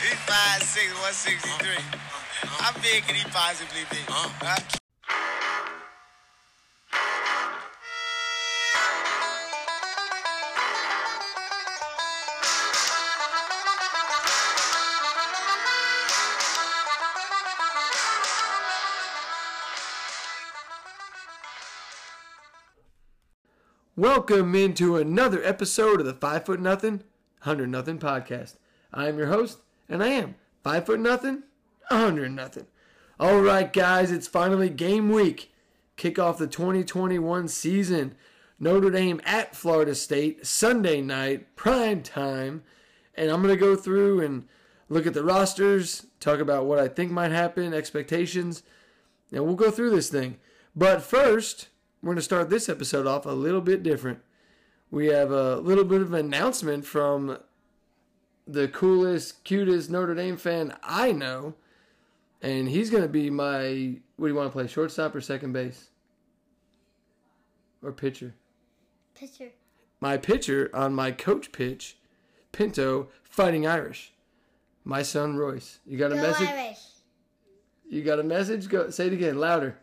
He's 5'6", 163. How big can he possibly be? Huh? Welcome into another episode of the Five Foot Nothing, Hundred Nothing podcast. I am your host, and I am five foot nothing, a hundred nothing. All right, guys, it's finally game week. Kick off the 2021 season. Notre Dame at Florida State, Sunday night, prime time. And I'm going to go through and look at the rosters, talk about what I think might happen, expectations, and we'll go through this thing. But first, we're going to start this episode off a little bit different. We have a little bit of an announcement from the coolest, cutest Notre Dame fan I know. And he's going to be my. What do you want to play? Shortstop or second base? Or pitcher? Pitcher. My pitcher on my coach pitch, Pinto, fighting Irish. My son Royce. You got a message? Go message? Irish. You got a message? Go say it again, louder.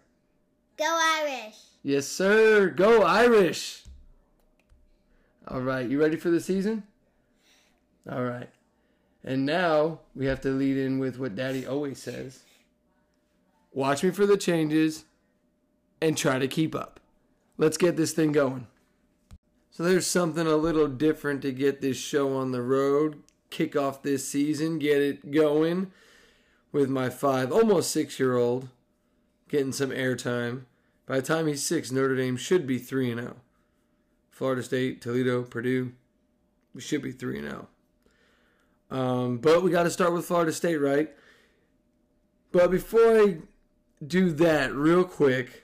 Go Irish. Yes, sir. Go Irish. All right, you ready for the season? All right. And now we have to lead in with what Daddy always says. Watch me for the changes and try to keep up. Let's get this thing going. So there's something a little different to get this show on the road, kick off this season, get it going with my five, almost six year old, getting some airtime. By the time he's six, Notre Dame should be 3 and 0. Florida State, Toledo, Purdue, we should be 3 and 0. Um, but we got to start with Florida State, right? But before I do that, real quick,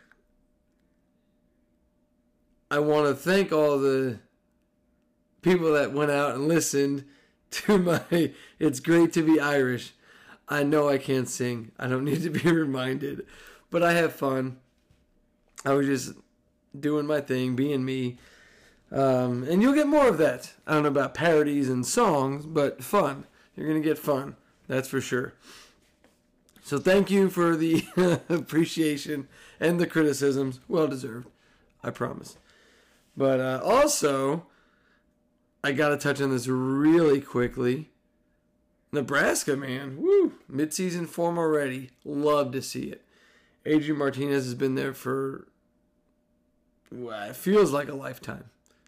I want to thank all the people that went out and listened to my It's Great to Be Irish. I know I can't sing. I don't need to be reminded. But I have fun. I was just doing my thing, being me. Um, and you'll get more of that. I don't know about parodies and songs, but fun. You're going to get fun. That's for sure. So thank you for the appreciation and the criticisms. Well deserved. I promise. But uh, also, I got to touch on this really quickly. Nebraska, man. Woo. Midseason form already. Love to see it. Adrian Martinez has been there for, well, it feels like a lifetime.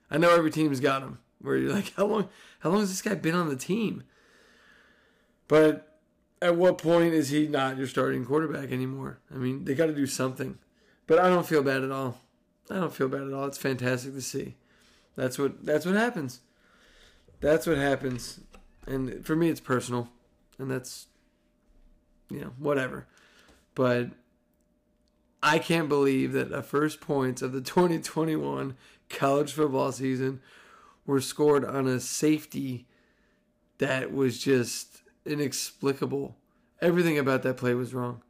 I know every team's got him. Where you're like, how long? How long has this guy been on the team? But at what point is he not your starting quarterback anymore? I mean, they got to do something. But I don't feel bad at all. I don't feel bad at all. It's fantastic to see. That's what that's what happens. That's what happens. And for me it's personal. And that's you know, whatever. But I can't believe that the first points of the 2021 college football season were scored on a safety that was just inexplicable. Everything about that play was wrong.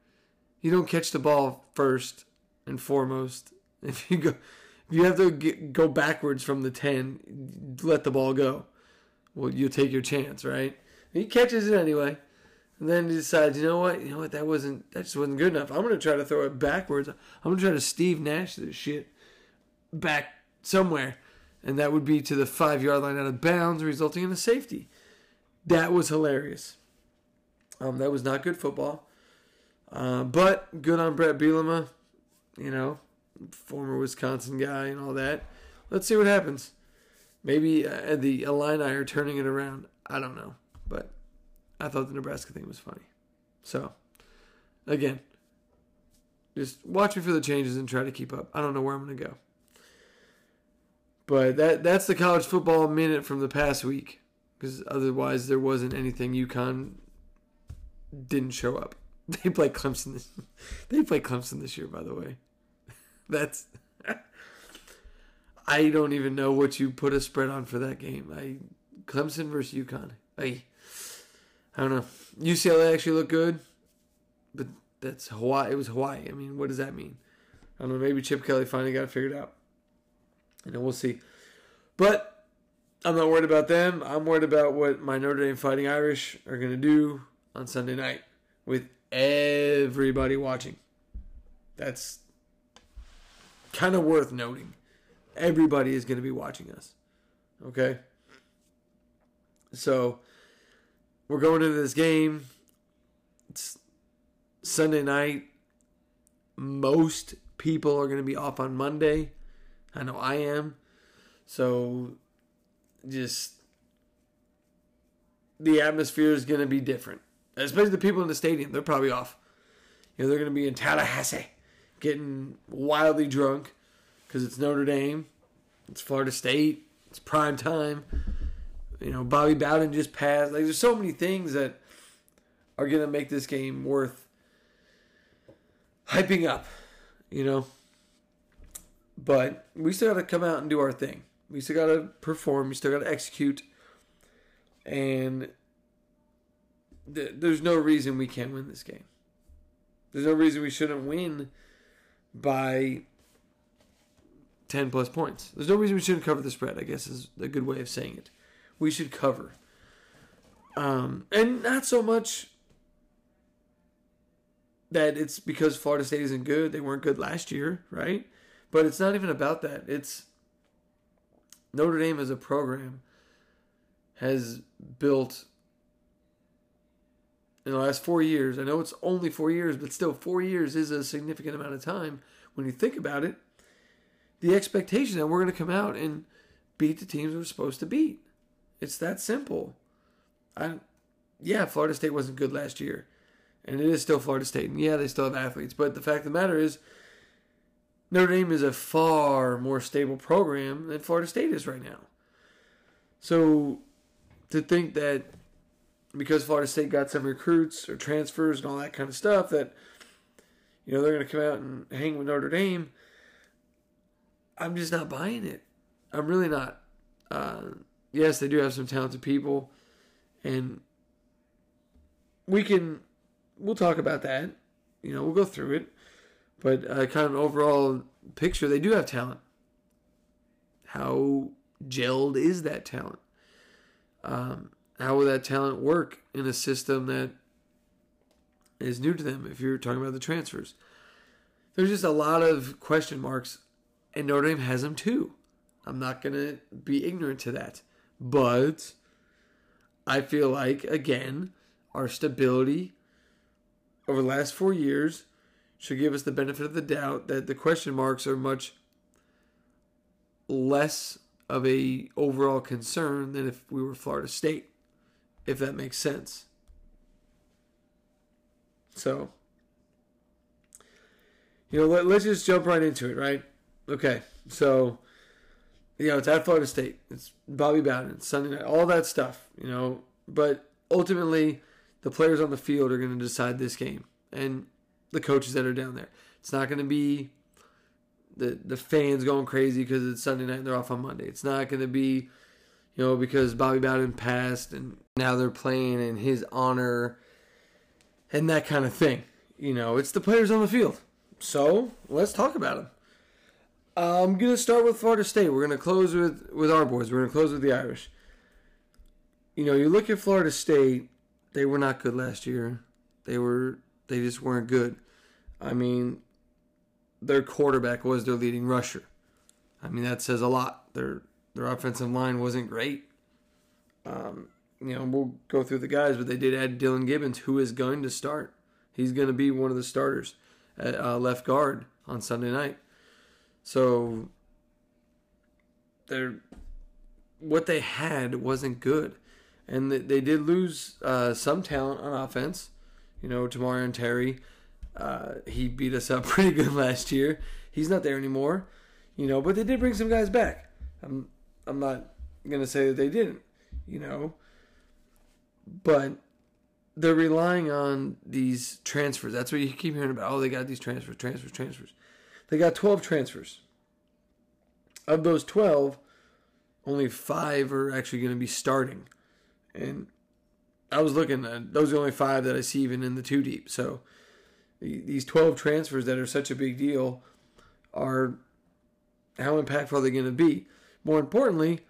You don't catch the ball first and foremost. If you go, if you have to get, go backwards from the 10, let the ball go. Well, you take your chance, right? He catches it anyway. And then he decides, you know what? You know what? That wasn't that just wasn't good enough. I'm gonna try to throw it backwards. I'm gonna try to Steve Nash this shit back somewhere, and that would be to the five yard line out of bounds, resulting in a safety. That was hilarious. Um, that was not good football, uh, but good on Brett Bielema. You know, former Wisconsin guy and all that. Let's see what happens. Maybe uh, the Illini are turning it around. I don't know, but I thought the Nebraska thing was funny. So, again, just watch me for the changes and try to keep up. I don't know where I'm going to go. But that that's the college football minute from the past week because otherwise there wasn't anything UConn didn't show up. They play Clemson this they play Clemson this year by the way. That's I don't even know what you put a spread on for that game. I Clemson versus UConn. I I don't know. UCLA actually looked good, but that's Hawaii. It was Hawaii. I mean, what does that mean? I don't know. Maybe Chip Kelly finally got it figured out. You know, we'll see. But I'm not worried about them. I'm worried about what my Notre Dame Fighting Irish are going to do on Sunday night with everybody watching. That's kind of worth noting. Everybody is going to be watching us. Okay? So, we're going into this game. It's Sunday night. Most people are going to be off on Monday. I know I am. So, just the atmosphere is going to be different. Especially the people in the stadium. They're probably off. You know, they're going to be in Tallahassee getting wildly drunk because it's Notre Dame, it's Florida State, it's prime time. You know, Bobby Bowden just passed. Like, there's so many things that are going to make this game worth hyping up, you know. But we still got to come out and do our thing. We still got to perform. We still got to execute. And th- there's no reason we can't win this game. There's no reason we shouldn't win by 10 plus points. There's no reason we shouldn't cover the spread, I guess is a good way of saying it. We should cover. Um, and not so much that it's because Florida State isn't good. They weren't good last year, right? But it's not even about that. It's Notre Dame as a program has built in the last four years. I know it's only four years, but still, four years is a significant amount of time when you think about it. The expectation that we're going to come out and beat the teams we're supposed to beat. It's that simple. I, yeah, Florida State wasn't good last year, and it is still Florida State, and yeah, they still have athletes. But the fact of the matter is, Notre Dame is a far more stable program than Florida State is right now. So to think that because Florida State got some recruits or transfers and all that kind of stuff that you know they're going to come out and hang with Notre Dame, I'm just not buying it. I'm really not. Uh, yes, they do have some talented people, and we can we'll talk about that. You know, we'll go through it. But uh, kind of overall picture, they do have talent. How gelled is that talent? Um, how will that talent work in a system that is new to them? If you're talking about the transfers, there's just a lot of question marks, and Notre Dame has them too. I'm not gonna be ignorant to that, but I feel like again our stability over the last four years should give us the benefit of the doubt that the question marks are much less of a overall concern than if we were Florida State, if that makes sense. So, you know, let, let's just jump right into it, right? Okay, so, you know, it's at Florida State. It's Bobby Bowden, Sunday night, all that stuff, you know. But ultimately, the players on the field are going to decide this game. And the coaches that are down there. It's not going to be the the fans going crazy because it's Sunday night and they're off on Monday. It's not going to be, you know, because Bobby Bowden passed and now they're playing in his honor and that kind of thing. You know, it's the players on the field. So let's talk about them. I'm gonna start with Florida State. We're gonna close with with our boys. We're gonna close with the Irish. You know, you look at Florida State. They were not good last year. They were they just weren't good. I mean, their quarterback was their leading rusher. I mean, that says a lot. Their their offensive line wasn't great. Um, you know, we'll go through the guys, but they did add Dylan Gibbons, who is going to start. He's going to be one of the starters at uh, left guard on Sunday night. So, they're what they had wasn't good, and they, they did lose uh, some talent on offense. You know, Tamorrion Terry, uh, he beat us up pretty good last year. He's not there anymore. You know, but they did bring some guys back. I'm I'm not gonna say that they didn't. You know, but they're relying on these transfers. That's what you keep hearing about. Oh, they got these transfers, transfers, transfers. They got 12 transfers. Of those 12, only five are actually going to be starting. And I was looking at those are the only five that I see even in the two deep. So these 12 transfers that are such a big deal are how impactful are they going to be? More importantly,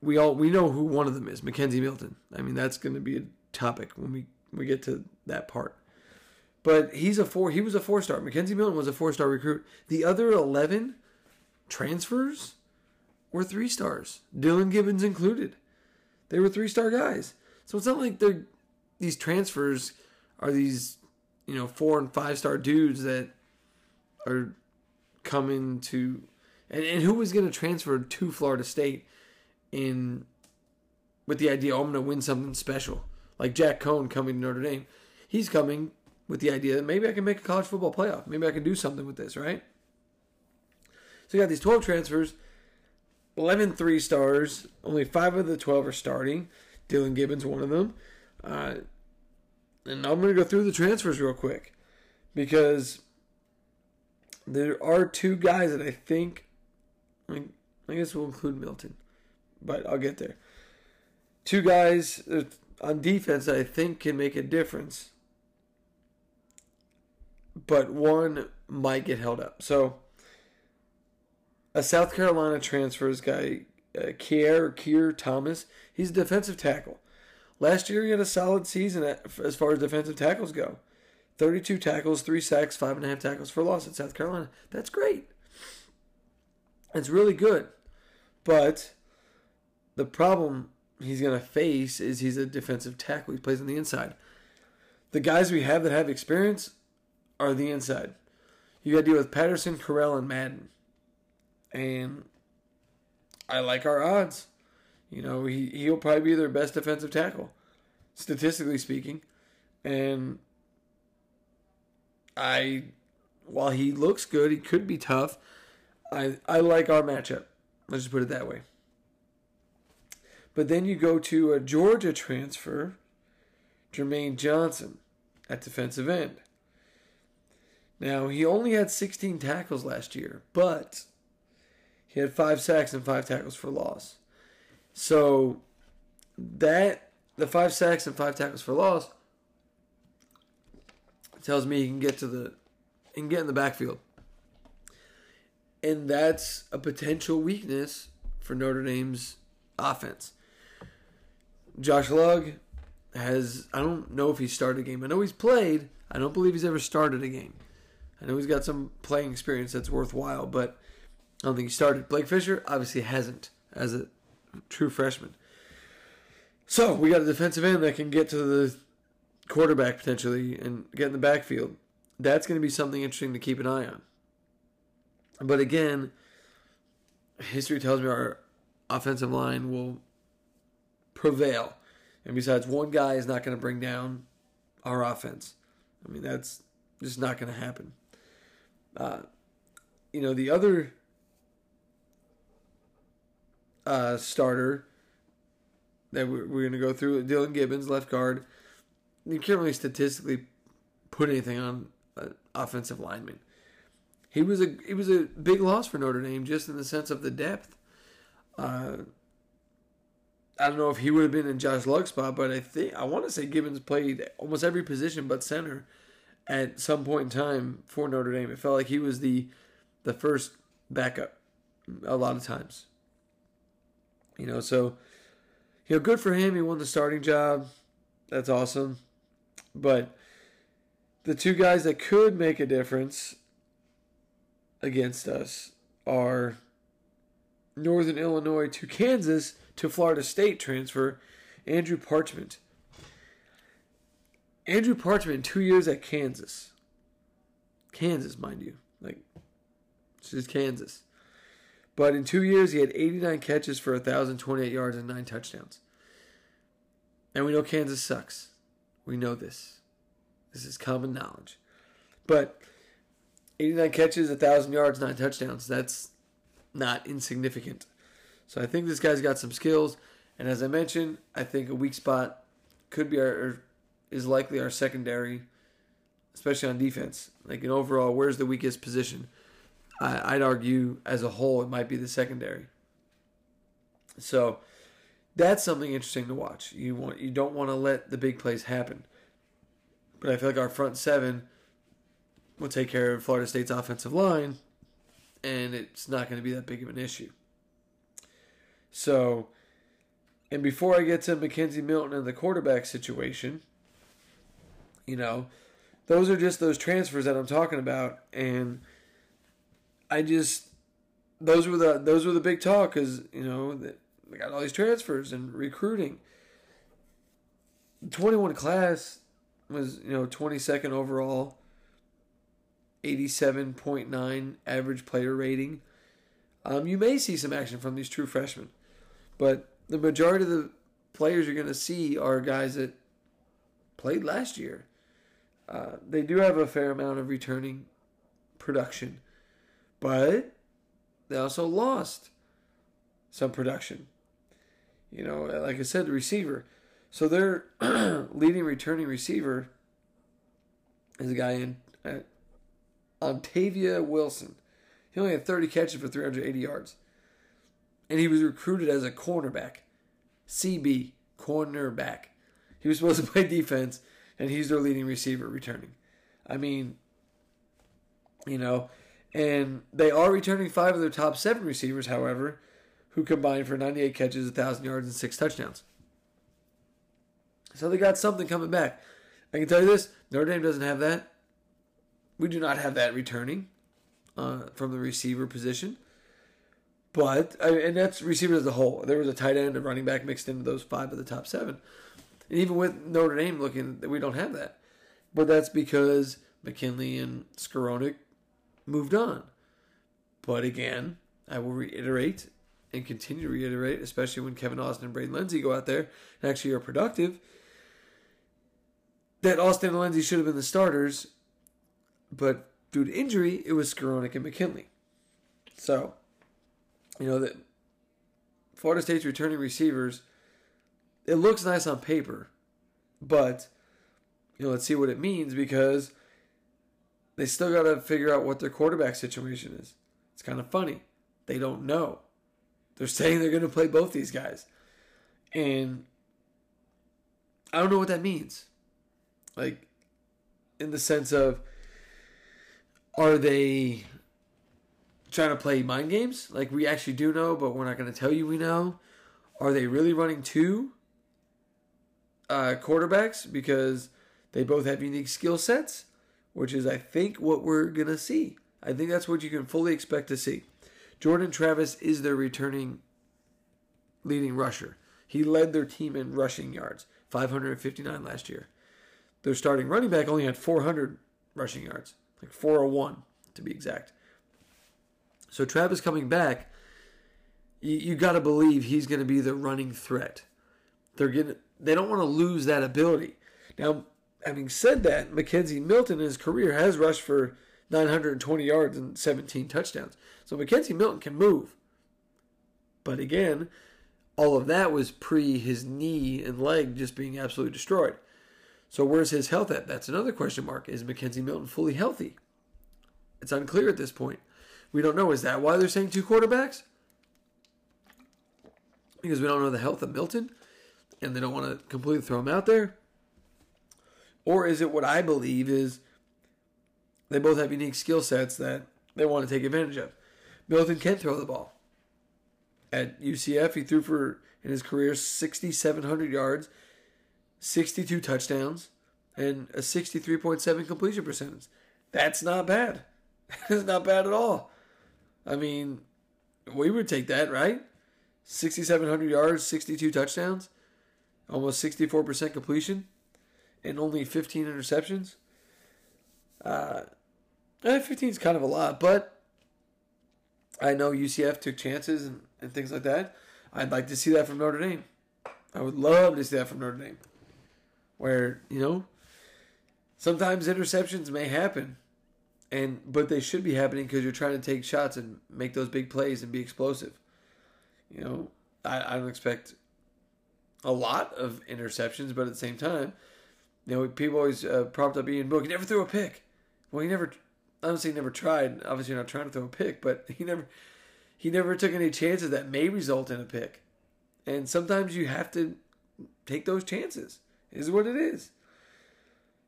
we all we know who one of them is, McKenzie Milton. I mean, that's going to be a topic when we we get to that part. But he's a four. He was a four star. McKenzie Milton was a four star recruit. The other eleven transfers were three stars. Dylan Gibbons included. They were three star guys. So it's not like they're these transfers are these you know four and five star dudes that are coming to and, and who was going to transfer to Florida State in with the idea, oh, I'm going to win something special. Like Jack Coan coming to Notre Dame. He's coming with the idea that maybe I can make a college football playoff. Maybe I can do something with this, right? So you got these 12 transfers, 11 three stars. Only five of the 12 are starting. Dylan Gibbons, one of them. Uh, and I'm going to go through the transfers real quick because there are two guys that I think, I, I guess we'll include Milton, but I'll get there. Two guys on defense that I think can make a difference, but one might get held up. So, a South Carolina transfers guy, uh, Keir, Keir Thomas, he's a defensive tackle. Last year, he had a solid season as far as defensive tackles go. 32 tackles, 3 sacks, 5.5 tackles for loss at South Carolina. That's great. It's really good. But the problem he's going to face is he's a defensive tackle. He plays on the inside. The guys we have that have experience are the inside. You got to deal with Patterson, Correll, and Madden. And I like our odds. You know, he, he'll probably be their best defensive tackle, statistically speaking. And I, while he looks good, he could be tough. I, I like our matchup. Let's just put it that way. But then you go to a Georgia transfer, Jermaine Johnson at defensive end. Now, he only had 16 tackles last year, but he had five sacks and five tackles for loss. So that the five sacks and five tackles for loss tells me he can get to the and get in the backfield. And that's a potential weakness for Notre Dame's offense. Josh Lugg has I don't know if he started a game. I know he's played. I don't believe he's ever started a game. I know he's got some playing experience that's worthwhile, but I don't think he started. Blake Fisher obviously hasn't as a true freshman. So we got a defensive end that can get to the quarterback potentially and get in the backfield. That's going to be something interesting to keep an eye on. But again, history tells me our offensive line will prevail. And besides, one guy is not going to bring down our offense. I mean, that's just not going to happen. Uh, you know, the other uh, starter that we're, we're going to go through. Dylan Gibbons, left guard. You can't really statistically put anything on an offensive lineman. He was a he was a big loss for Notre Dame just in the sense of the depth. Uh, I don't know if he would have been in Josh Lugg's spot, but I think I want to say Gibbons played almost every position but center at some point in time for Notre Dame. It felt like he was the the first backup a lot of times. You know, so you know, good for him. He won the starting job. That's awesome. But the two guys that could make a difference against us are Northern Illinois to Kansas to Florida State transfer Andrew Parchment. Andrew Parchment, two years at Kansas. Kansas, mind you. Like, this is Kansas. But in two years, he had 89 catches for 1,028 yards and nine touchdowns. And we know Kansas sucks. We know this. This is common knowledge. But 89 catches, 1,000 yards, nine touchdowns. That's not insignificant. So I think this guy's got some skills. And as I mentioned, I think a weak spot could be our, is likely our secondary, especially on defense. Like in overall, where's the weakest position? I, would argue as a whole it might be the secondary. So that's something interesting to watch. You want you don't want to let the big plays happen. But I feel like our front seven will take care of Florida State's offensive line, and it's not going to be that big of an issue. So And before I get to McKenzie Milton and the quarterback situation, you know, those are just those transfers that I'm talking about, and I just those were the those were the big talk because you know they got all these transfers and recruiting. 21 class was you know 22nd overall, 87.9 average player rating. Um, you may see some action from these true freshmen, but the majority of the players you're going to see are guys that played last year. Uh, they do have a fair amount of returning production, but they also lost some production. You know, like I said, the receiver. So their leading returning receiver is a guy in uh, Ontaria Wilson. He only had 30 catches for 380 yards. And he was recruited as a cornerback. CB, cornerback. He was supposed to play defense, and he's their leading receiver returning. I mean, you know, and they are returning five of their top seven receivers, however, who combined for 98 catches, 1,000 yards, and six touchdowns. So they got something coming back. I can tell you this Notre Dame doesn't have that. We do not have that returning uh, from the receiver position. But, and that's receivers as a whole. There was a tight end, a running back mixed into those five of the top seven. And even with Notre Dame looking, we don't have that. But that's because McKinley and Skowronek moved on. But again, I will reiterate and continue to reiterate, especially when Kevin Austin and Braden Lenzy go out there and actually are productive, that Austin and Lenzy should have been the starters. But due to injury, it was Skowronek and McKinley. So, you know, that Florida State's returning receivers, it looks nice on paper, but, you know, let's see what it means because they still got to figure out what their quarterback situation is. It's kind of funny. They don't know. They're saying they're going to play both these guys. And I don't know what that means. Like, in the sense of, are they trying to play mind games? Like, we actually do know, but we're not going to tell you we know. Are they really running two uh, quarterbacks because they both have unique skill sets? Which is, I think, what we're going to see. I think that's what you can fully expect to see. Jordan Travis is their returning leading rusher. He led their team in rushing yards, 559 last year. Their starting running back only had 400 rushing yards, like 401 to be exact. So Travis coming back, you, you got to believe he's going to be the running threat. They're getting, they don't want to lose that ability. Now, having said that, McKenzie Milton in his career has rushed for 920 yards and 17 touchdowns. So McKenzie Milton can move. But again, all of that was pre his knee and leg just being absolutely destroyed. So where's his health at? That's another question mark. Is McKenzie Milton fully healthy? It's unclear at this point. We don't know. Is that why they're saying two quarterbacks? Because we don't know the health of Milton and they don't want to completely throw him out there? Or is it what I believe is they both have unique skill sets that they want to take advantage of? Milton can throw the ball. At UCF, he threw for, in his career, 6,700 yards, 62 touchdowns, and a 63.7 completion percentage. That's not bad. That's not bad at all. I mean, we would take that, right? 6,700 yards, 62 touchdowns, almost 64% completion, and only 15 interceptions. Uh, 15 is kind of a lot, but I know UCF took chances and, and things like that. I'd like to see that from Notre Dame. I would love to see that from Notre Dame. Where, you know, sometimes interceptions may happen. And but they should be happening because you're trying to take shots and make those big plays and be explosive. You know, I, I don't expect a lot of interceptions, but at the same time, you know, people always uh, propped up Ian Book. He never threw a pick. Well, he never honestly he never tried. Obviously, not trying to throw a pick, but he never he never took any chances that may result in a pick. And sometimes you have to take those chances. Is what it is.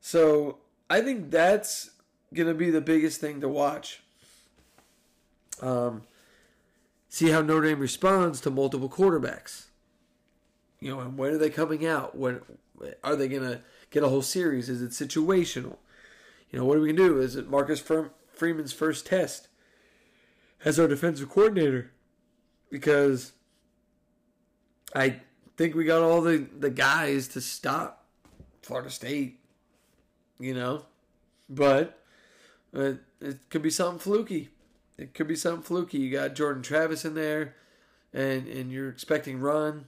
So I think that's gonna be the biggest thing to watch. Um, see how Notre Dame responds to multiple quarterbacks. You know, and when are they coming out? When are they gonna get a whole series? Is it situational? You know, what are we gonna do? Is it Marcus Freeman's first test as our defensive coordinator? Because I think we got all the, the guys to stop Florida State, you know, but it could be something fluky. It could be something fluky. You got Jordan Travis in there, and and you're expecting run.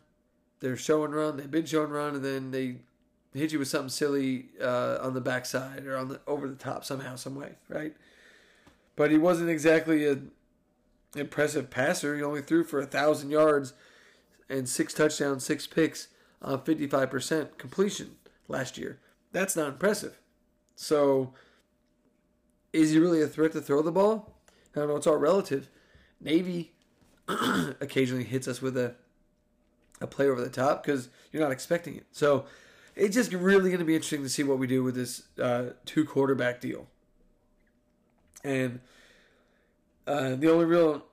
They're showing run. They've been showing run, and then they hit you with something silly uh, on the backside or on the over the top somehow, some way, right? But he wasn't exactly an impressive passer. He only threw for a thousand yards and six touchdowns, six picks on 55% completion last year. That's not impressive. So, is he really a threat to throw the ball? I don't know. It's all relative. Navy occasionally hits us with a a play over the top because you're not expecting it. So, it's just really going to be interesting to see what we do with this uh, two quarterback deal. And uh, the only real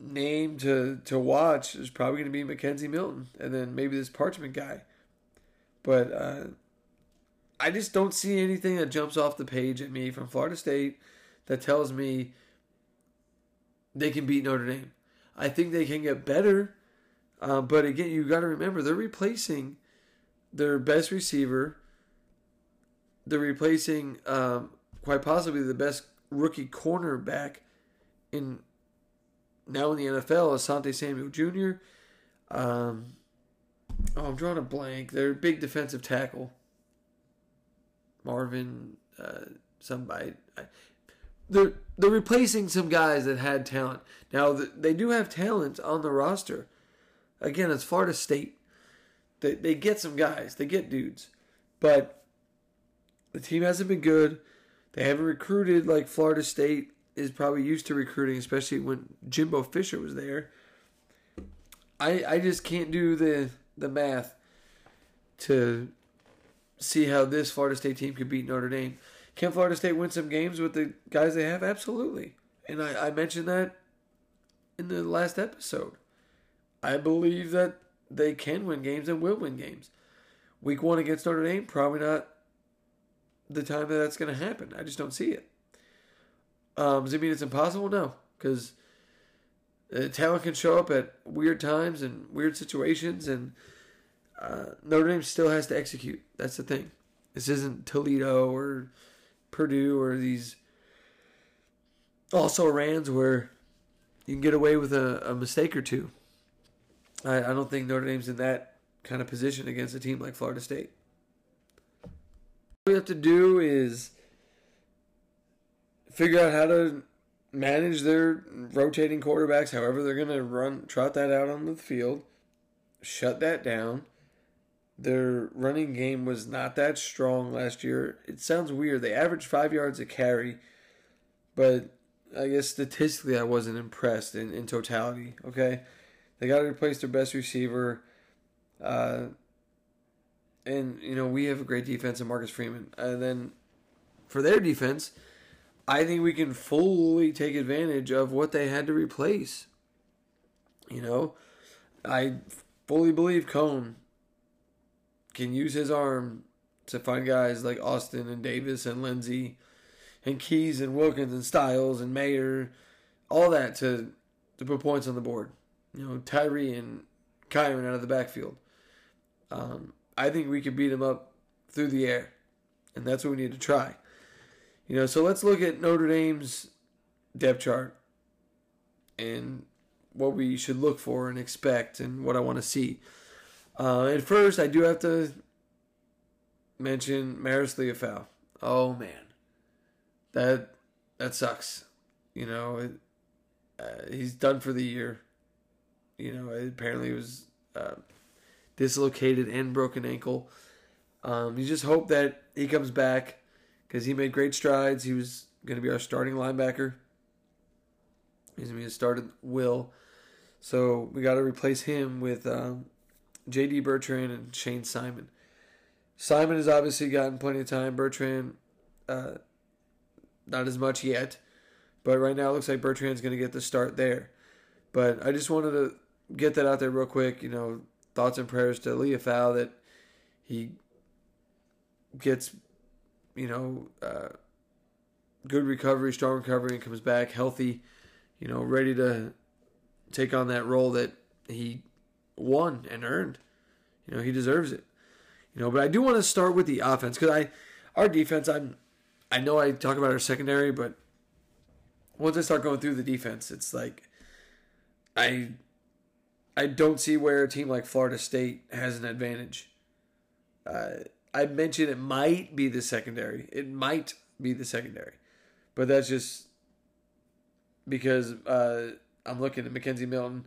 name to to watch is probably going to be McKenzie Milton, and then maybe this Parchment guy. But uh, I just don't see anything that jumps off the page at me from Florida State that tells me they can beat Notre Dame. I think they can get better, uh, but again, you got to remember they're replacing their best receiver. They're replacing um, quite possibly the best rookie cornerback in now in the NFL, Asante Samuel Jr. Um, oh, I'm drawing a blank. They're big defensive tackle. Marvin, uh, somebody. They're they're replacing some guys that had talent. Now they do have talent on the roster. Again, it's Florida State. They they get some guys. They get dudes, but the team hasn't been good. They haven't recruited like Florida State is probably used to recruiting, especially when Jimbo Fisher was there. I I just can't do the the math to see how this Florida State team could beat Notre Dame. Can Florida State win some games with the guys they have? Absolutely. And I, I mentioned that in the last episode. I believe that they can win games and will win games. Week one against Notre Dame, probably not the time that that's going to happen. I just don't see it. Um, does it mean it's impossible? No, because uh, talent can show up at weird times and weird situations, and uh, Notre Dame still has to execute. That's the thing. This isn't Toledo or Purdue or these also Rans where you can get away with a, a mistake or two. I, I don't think Notre Dame's in that kind of position against a team like Florida State. What we have to do is figure out how to manage their rotating quarterbacks, however they're going to run, trot that out on the field, shut that down. Their running game was not that strong last year. It sounds weird. They averaged five yards a carry, but I guess statistically I wasn't impressed in, in totality. Okay. They got to replace their best receiver. Uh, and, you know, we have a great defense in Marcus Freeman. And then for their defense, I think we can fully take advantage of what they had to replace. You know, I fully believe Coan can use his arm to find guys like Austin and Davis and Lenzy and Keys and Wilkins and Styles and Mayer, all that to to put points on the board. You know, Tyree and Kyren out of the backfield. Um, I think we could beat them up through the air, and that's what we need to try. You know, so let's look at Notre Dame's depth chart and what we should look for and expect and what I want to see. Uh, and first, I do have to mention Marist Liufau. Oh man, that that sucks. You know, it, uh, he's done for the year. You know, apparently was uh, dislocated and broken ankle. Um, you just hope that he comes back because he made great strides. He was going to be our starting linebacker. He's going to be started Will. So we got to replace him with um, J.D. Bertrand and Shayne Simon. Simon has obviously gotten plenty of time. Bertrand, uh, not as much yet. But right now it looks like Bertrand's going to get the start there. But I just wanted to get that out there real quick. You know, thoughts and prayers to Liufau that he gets, you know, uh, good recovery, strong recovery, and comes back healthy, you know, ready to take on that role that he won and earned. You know, he deserves it. You know, but I do want to start with the offense because I, our defense, I'm, I know I talk about our secondary, but once I start going through the defense, it's like, I, I don't see where a team like Florida State has an advantage. Uh, I mentioned it might be the secondary. It might be the secondary, but that's just because uh, I'm looking at McKenzie Milton.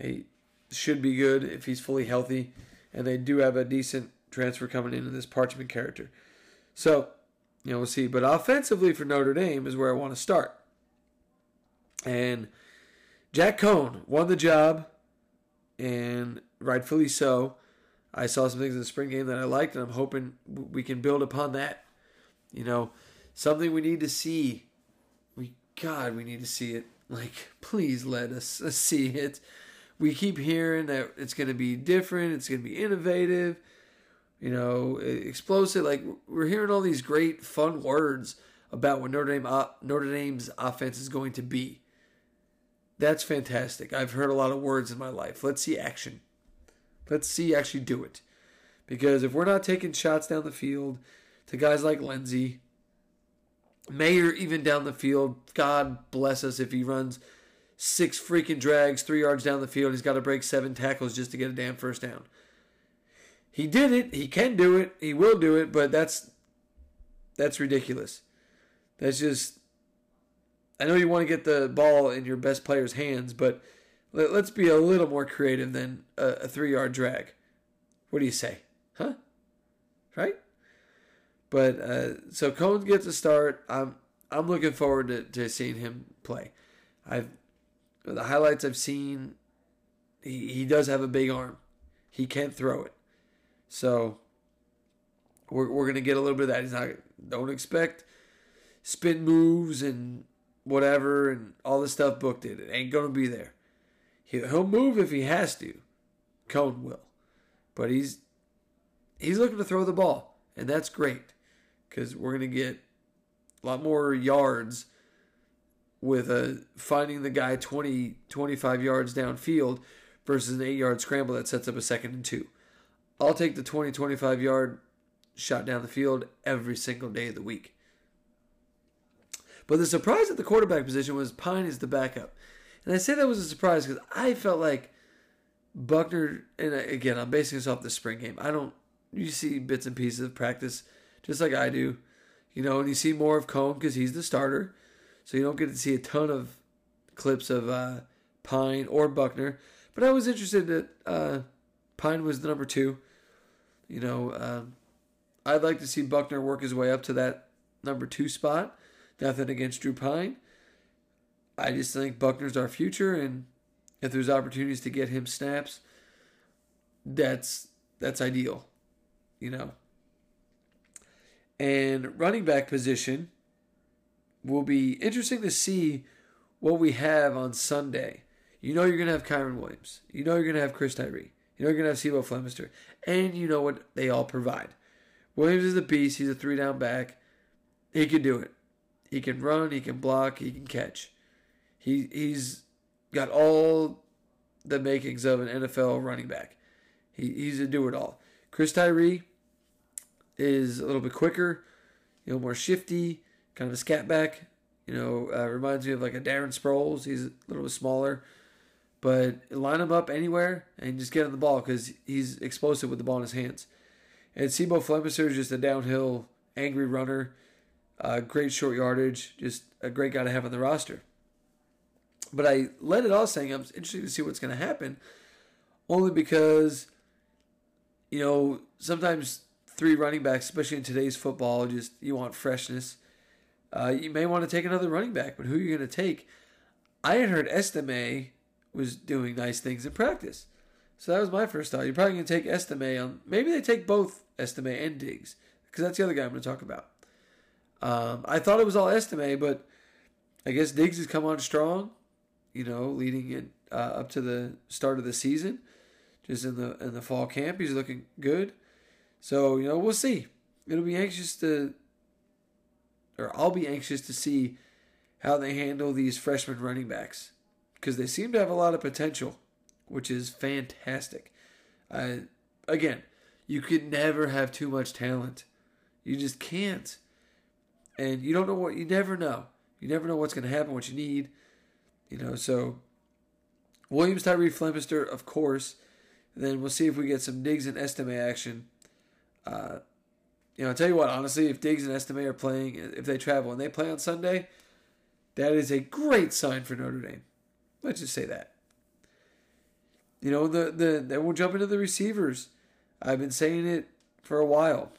He should be good if he's fully healthy, and they do have a decent transfer coming in in this Parchment character. So, you know, we'll see. But offensively for Notre Dame is where I want to start. And Jack Coan won the job, and rightfully so. I saw some things in the spring game that I liked, and I'm hoping we can build upon that. You know, something we need to see. We God, we need to see it. Like, please let us see it. We keep hearing that it's going to be different. It's going to be innovative. You know, explosive. Like we're hearing all these great, fun words about what Notre Dame uh, Notre Dame's offense is going to be. That's fantastic. I've heard a lot of words in my life. Let's see action. Let's see actually do it. Because if we're not taking shots down the field to guys like Lenzy, Mayer even down the field, God bless us if he runs six freaking drags three yards down the field. He's got to break seven tackles just to get a damn first down. He did it. He can do it. He will do it. But that's that's ridiculous. That's just. I know you want to get the ball in your best player's hands, but let, us be a little more creative than a, a three yard drag. What do you say? Huh? Right? But uh, so Coan gets a start. I'm I'm looking forward to, to seeing him play. I've the highlights I've seen. He he does have a big arm. He can't throw it. So we're we're gonna get a little bit of that. He's not don't expect spin moves and whatever and all this stuff booked it. It ain't gonna be there. He'll move if he has to. Coan will, but he's he's looking to throw the ball, and that's great because we're gonna get a lot more yards with a finding the guy 20 25 yards downfield versus an 8 yard scramble that sets up a second and 2. I'll take the 20 25 yard shot down the field every single day of the week. But the surprise at the quarterback position was Pyne is the backup. And I say that was a surprise because I felt like Buckner, and again, I'm basing this off the spring game. I don't, you see bits and pieces of practice just like I do, you know, and you see more of Coan because he's the starter. So you don't get to see a ton of clips of uh, Pyne or Buckner. But I was interested that uh, Pyne was the number two. You know, um, I'd like to see Buckner work his way up to that number two spot. Nothing against Drew Pyne. I just think Buckner's our future, and if there's opportunities to get him snaps, that's that's ideal, you know. And running back position will be interesting to see what we have on Sunday. You know you're gonna have Kyren Williams. You know you're gonna have Chris Tyree. You know you're gonna have C'Bo Flemister, and you know what they all provide. Williams is a beast. He's a three down back. He can do it. He can run. He can block. He can catch. He he's got all the makings of an NFL running back. He, he's a do it all. Chris Tyree is a little bit quicker, you know, more shifty, kind of a scat back. You know, uh, reminds me of like a Darren Sproles. He's a little bit smaller, but line him up anywhere and just get him the ball because he's explosive with the ball in his hands. And C'Bo Flemister is just a downhill, angry runner, uh, great short yardage, just a great guy to have on the roster. But I let it all saying I'm interested to see what's going to happen, only because, you know, sometimes three running backs, especially in today's football, just you want freshness. Uh, you may want to take another running back, but who are you going to take? I had heard Estime was doing nice things in practice. So that was my first thought. You're probably going to take Estime on. Maybe they take both Estime and Diggs, because that's the other guy I'm going to talk about. Um, I thought it was all Estime, but I guess Diggs has come on strong you know, leading it uh, up to the start of the season. just in the in the fall camp. He's looking good. So, you know, we'll see. It'll be anxious to or I'll be anxious to see how they handle these freshman running backs because they seem to have a lot of potential, which is fantastic. Uh, again, you could never have too much talent. You just can't. And you don't know what, you never know. You never know what's going to happen, what you need. You know, so Williams, Tyree, Flemister, of course. And then we'll see if we get some Diggs and Estime action. Uh, you know, I'll tell you what, honestly, if Diggs and Estime are playing, if they travel and they play on Sunday, that is a great sign for Notre Dame. Let's just say that. You know, the the then we'll jump into the receivers. I've been saying it for a while.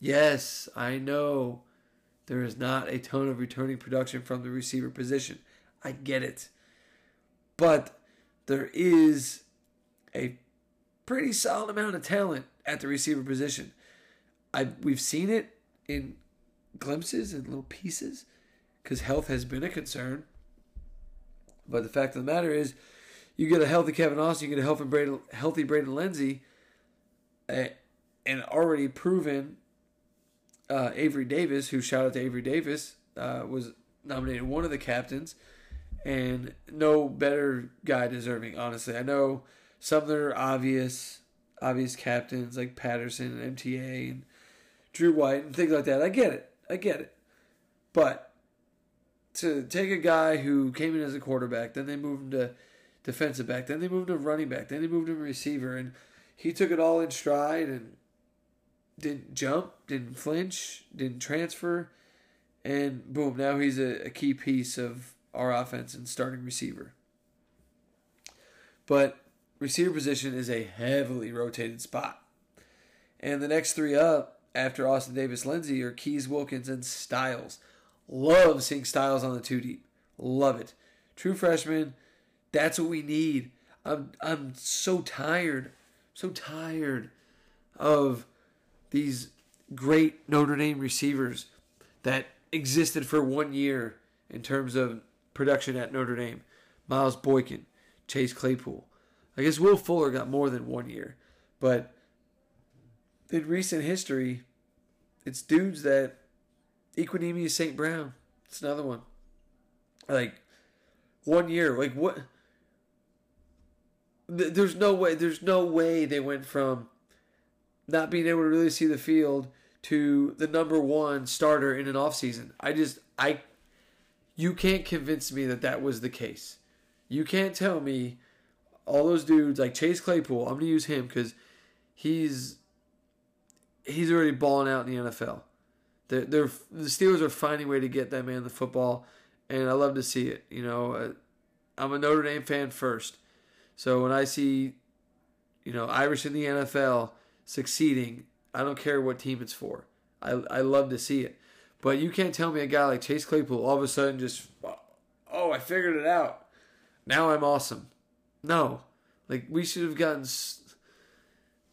Yes, I know there is not a ton of returning production from the receiver position. I get it. But there is a pretty solid amount of talent at the receiver position. I we've seen it in glimpses and little pieces because health has been a concern. But the fact of the matter is, you get a healthy Kevin Austin, you get a healthy Braden, healthy Braden Lenzy, and already proven uh, Avery Davis, who shout out to Avery Davis, uh, was nominated one of the captains, and no better guy deserving. Honestly, I know some that are obvious, obvious captains like Patterson and MTA and Drew White and things like that. I get it. I get it. But to take a guy who came in as a quarterback, then they moved him to defensive back, then they moved him to running back, then they moved him to receiver, and he took it all in stride and didn't jump, didn't flinch, didn't transfer, and boom, now he's a, a key piece of our offense and starting receiver. But receiver position is a heavily rotated spot. And the next three up after Austin Davis Lenzy are Keys Wilkins and Styles. Love seeing Styles on the two deep. Love it. True freshman. That's what we need. I'm I'm so tired, so tired of these great Notre Dame receivers that existed for one year in terms of production at Notre Dame. Miles Boykin, Chase Claypool. I guess Will Fuller got more than one year, but in recent history, it's dudes that Equanimeous St. Brown. It's another one. Like one year, like what? There's no way. There's no way they went from not being able to really see the field to the number one starter in an offseason. I just I you can't convince me that that was the case. You can't tell me all those dudes like Chase Claypool. I'm gonna use him because he's he's already balling out in the NFL. They're, they're, the Steelers are finding a way to get that man the football, and I love to see it. You know, uh, I'm a Notre Dame fan first, so when I see, you know, Irish in the NFL succeeding, I don't care what team it's for. I I love to see it, but you can't tell me a guy like Chase Claypool all of a sudden just, oh, I figured it out. Now I'm awesome. No, like we should have gotten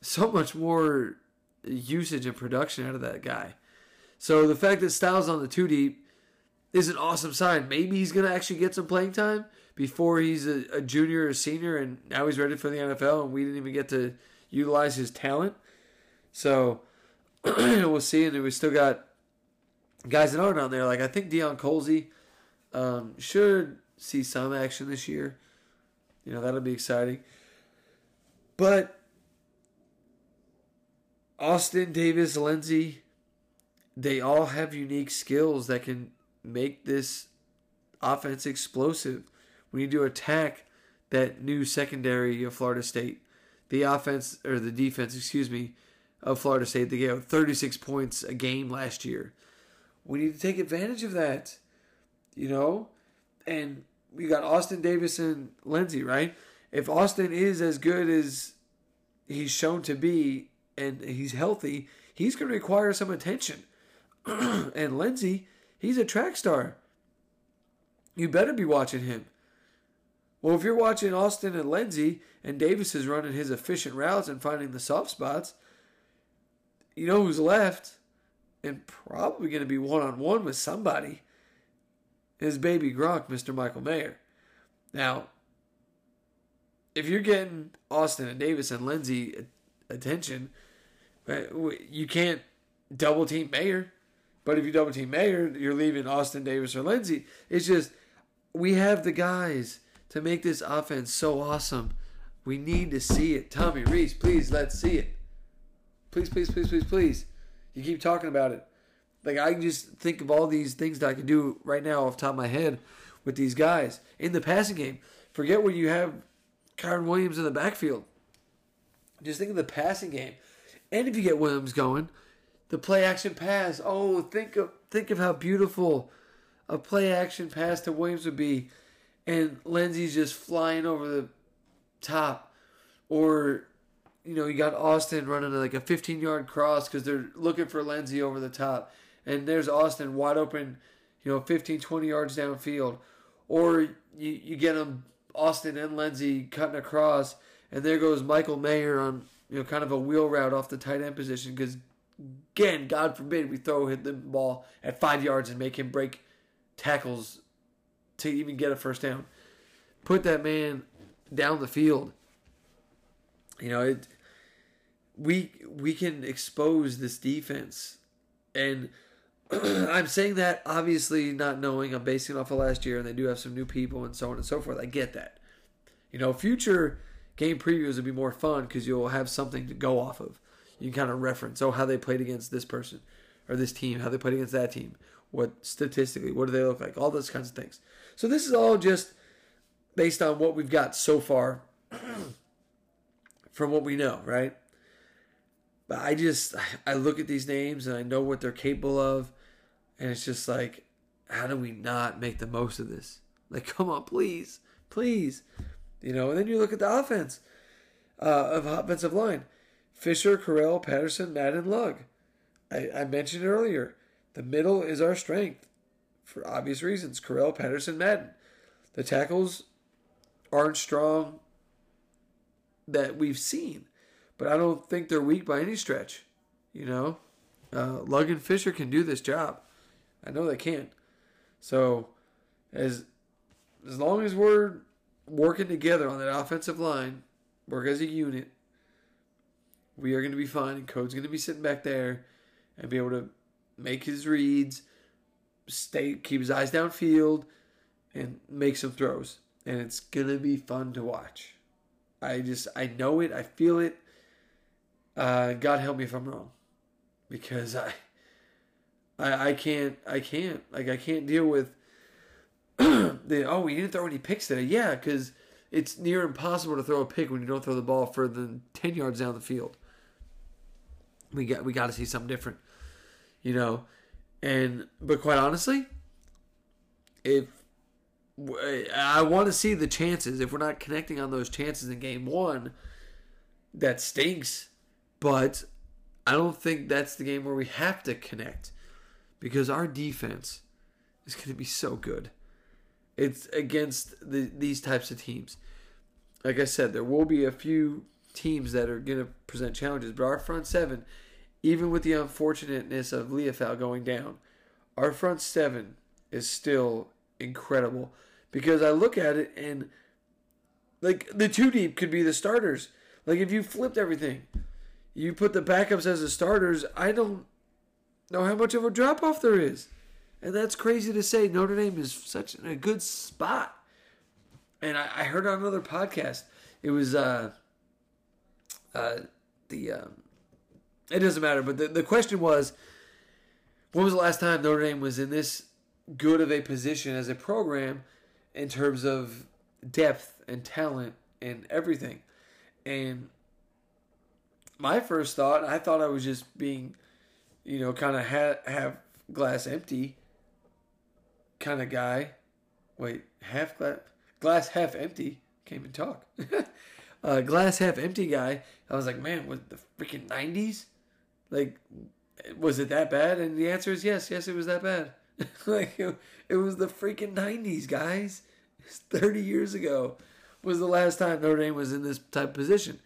so much more usage and production out of that guy. So the fact that Styles on the two deep is an awesome sign. Maybe he's going to actually get some playing time before he's a, a, junior or senior, and now he's ready for the NFL, and we didn't even get to utilize his talent. So we'll see. And we still got guys that aren't on there. Like I think Deion Colzie um, should see some action this year. You know that'll be exciting. But Austin Davis, Lenzy, they all have unique skills that can make this offense explosive. When you do attack that new secondary of Florida State, the offense or the defense, excuse me, of Florida State, they gave 36 points a game last year. We need to take advantage of that, you know. And we got Austin Davis and Lenzy, right? If Austin is as good as he's shown to be and he's healthy, he's going to require some attention. and Lenzy, he's a track star. You better be watching him. Well, if you're watching Austin and Lenzy and Davis is running his efficient routes and finding the soft spots, you know who's left and probably going to be one on one with somebody. is baby Gronk, Mr. Michael Mayer. Now, if you're getting Austin and Davis and Lenzy attention, you can't double team Mayer. But if you double team Mayer, you're leaving Austin Davis or Lenzy. It's just we have the guys to make this offense so awesome. We need to see it. Tommy Rees, please let's see it. Please, please, please, please, please. You keep talking about it. Like I can just think of all these things that I can do right now off top of my head with these guys in the passing game. Forget when you have Kyren Williams in the backfield. Just think of the passing game. And if you get Williams going, the play action pass. Oh, think of think of how beautiful a play action pass to Williams would be, and Lenzy's just flying over the top, or you know you got Austin running like a 15 yard cross because they're looking for Lenzy over the top, and there's Austin wide open, you know 15 20 yards downfield, or you you get them Austin and Lenzy cutting across, and there goes Michael Mayer on you know kind of a wheel route off the tight end position because again, God forbid we throw him the ball at five yards and make him break tackles to even get a first down. Put that man down the field. You know, it, we we can expose this defense, and I'm saying that obviously not knowing. I'm basing it off of last year, and they do have some new people and so on and so forth. I get that. You know, future game previews would be more fun because you'll have something to go off of you can kind of reference oh how they played against this person or this team, how they played against that team, what statistically, what do they look like, all those kinds of things. So this is all just based on what we've got so far from what we know, right? But I just I look at these names and I know what they're capable of, and it's just like, how do we not make the most of this? Like, come on, please, please, you know. And then you look at the offense uh, of offensive line. Fisher, Correll, Patterson, Madden, Lugg. I, I mentioned earlier, the middle is our strength for obvious reasons. Correll, Patterson, Madden. The tackles aren't strong that we've seen, but I don't think they're weak by any stretch. You know, uh, Lugg and Fisher can do this job. I know they can. So, as as long as we're working together on that offensive line, work as a unit, we are going to be fine. And Coan's going to be sitting back there and be able to make his reads, stay, keep his eyes downfield, and make some throws. And it's going to be fun to watch. I just, I know it. I feel it. Uh, God help me if I'm wrong, because I, I, I can't, I can't, like, I can't deal with the oh, we didn't throw any picks today. Yeah, because it's near impossible to throw a pick when you don't throw the ball further than ten yards down the field we got we got to see something different, you know. And but quite honestly, if I want to see the chances, if we're not connecting on those chances in game one, that stinks. But I don't think that's the game where we have to connect because our defense is going to be so good. It's against the, these types of teams. Like I said, there will be a few teams that are going to present challenges. But our front seven, even with the unfortunateness of Liufau going down, our front seven is still incredible. Because I look at it and, like, the two deep could be the starters. Like, if you flipped everything, you put the backups as the starters, I don't know how much of a drop off there is. And that's crazy to say. Notre Dame is such a good spot. And I, I heard on another podcast, it was uh, uh, the um, it doesn't matter. But the, the question was, when was the last time Notre Dame was in this good of a position as a program in terms of depth and talent and everything? And my first thought, I thought I was just being, you know, kind of ha- have glass empty kind of guy. Wait, half glass, glass half empty. Came and talk. uh, glass half empty guy. I was like, man, was the freaking nineties? Like, was it that bad? And the answer is yes. Yes, it was that bad. like, it, it was the freaking nineties, guys. Thirty years ago was the last time Notre Dame was in this type of position.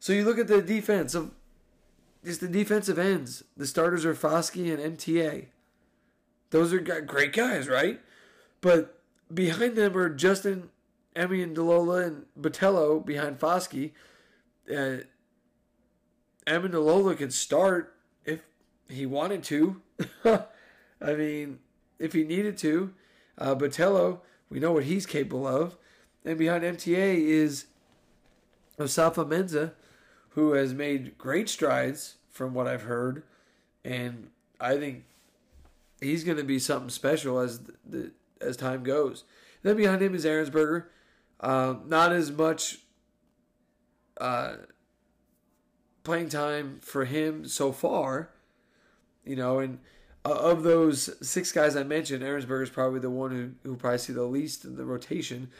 So you look at the defense of just the defensive ends. The starters are Foskey and MTA. Those are great guys, right? But behind them are Justin Ademilola and DeLola, and Botelho behind Foskey. Uh, Delola can start if he wanted to. I mean, if he needed to. Uh, Botelho, we know what he's capable of. And behind MTA is Osafo-Mensah, who has made great strides from what I've heard. And I think he's going to be something special as the, as time goes. Then behind him is Ehrensberger. Uh, not as much uh, playing time for him so far, you know, and Uh, of those six guys I mentioned, Ehrensberger is probably the one who who probably see the least in the rotation.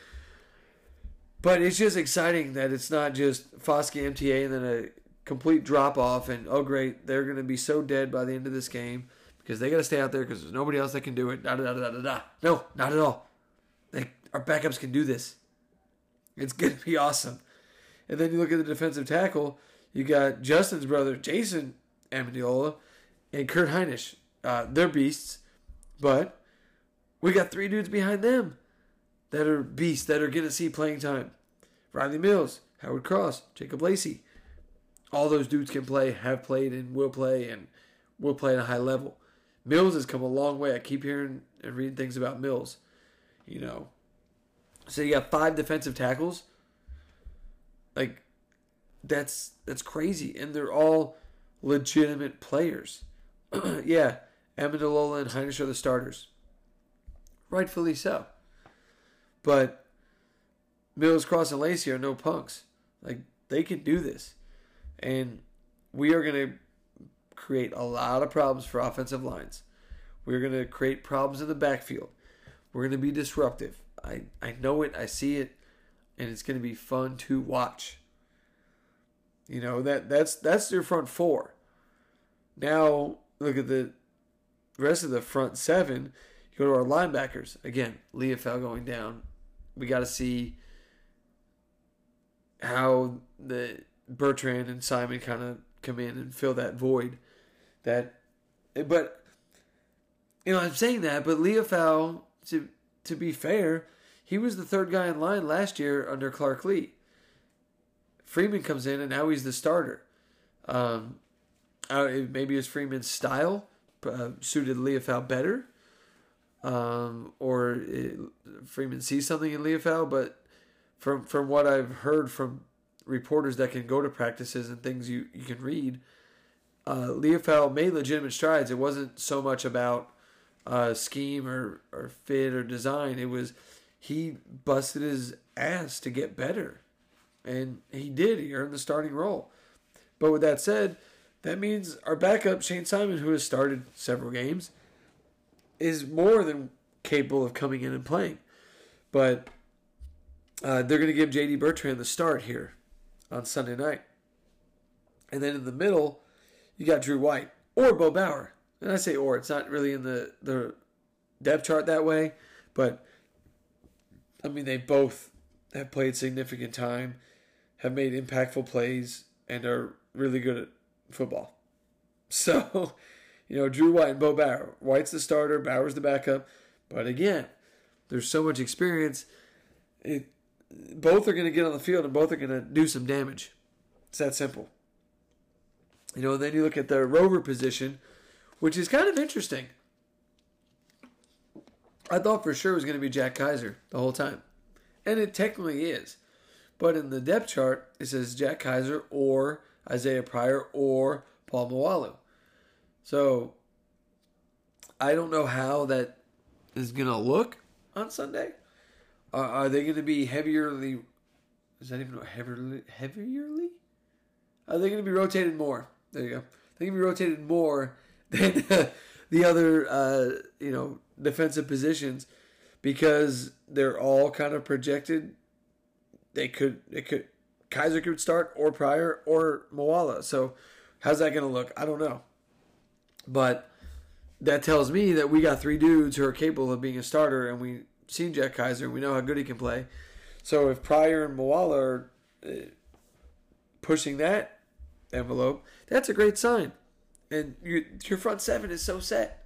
But it's just exciting that it's not just Foskey MTA and then a complete drop off and oh great they're going to be so dead by the end of this game because they got to stay out there because there's nobody else that can do it. Da, da, da, da, da. No, not at all. Our backups can do this. It's going to be awesome. And then you look at the defensive tackle. You got Justin's brother, Jayson Ademilola, and Kurt Hinish. Uh, they're beasts, but we got three dudes behind them that are beasts that are going to see playing time. Rylie Mills, Howard Cross, Jacob Lacey. All those dudes can play, have played, and will play, and will play at a high level. Mills has come a long way. I keep hearing and reading things about Mills. You know, so you got five defensive tackles. Like, that's that's crazy, and they're all legitimate players. yeah, Ademilola and Hinish are the starters, rightfully so. But Mills, Cross, and Lacey are no punks. Like they can do this, and we are going to create a lot of problems for offensive lines. We're going to create problems in the backfield. We're going to be disruptive. I, I know it, I see it, and it's going to be fun to watch. You know, that that's that's your front four. Now, look at the rest of the front seven. You go to our linebackers. Again, Liufau going down. We got to see how the Bertrand and Simon kind of come in and fill that void. That, but you know, I'm saying that, but Liufau, to to be fair, he was the third guy in line last year under Clark Lea. Freeman comes in and now he's the starter. Um, maybe it's Freeman's style uh, suited Liufau better, um, or it, Freeman sees something in Liufau. But from from what I've heard from reporters that can go to practices and things you, you can read, uh, Liufau made legitimate strides. It wasn't so much about uh, scheme or, or fit or design. It was he busted his ass to get better. And he did. He earned the starting role. But with that said, that means our backup, Shayne Simon, who has started several games, is more than capable of coming in and playing. But uh, they're going to give J.D. Bertrand the start here on Sunday night. And then in the middle, you got Drew White or Bo Bauer. And I say or, it's not really in the, the depth chart that way. But, I mean, they both have played significant time, have made impactful plays, and are really good at football. So, you know, Drew White and Bo Bauer. White's the starter, Bauer's the backup. But again, there's so much experience. It, both are going to get on the field and both are going to do some damage. It's that simple. You know, then you look at the rover position, which is kind of interesting. I thought for sure it was going to be Jack Kiser the whole time. And it technically is. But in the depth chart, it says Jack Kiser or Isaiah Pryor or Paul Moala. So I don't know how that is going to look on Sunday. Uh, are they going to be heavierly? Is that even heavierly? Heavierly? Are they going to be rotated more? There you go. They're going to be rotated more than the other, uh, you know, defensive positions because they're all kind of projected. They could, they could, Kiser could start or Pryor or Moala. So how's that going to look? I don't know. But that tells me that we got three dudes who are capable of being a starter, and we seen Jack Kiser, and we know how good he can play. So if Pryor and Moala are uh, pushing that envelope, that's a great sign. And you, your front seven is so set,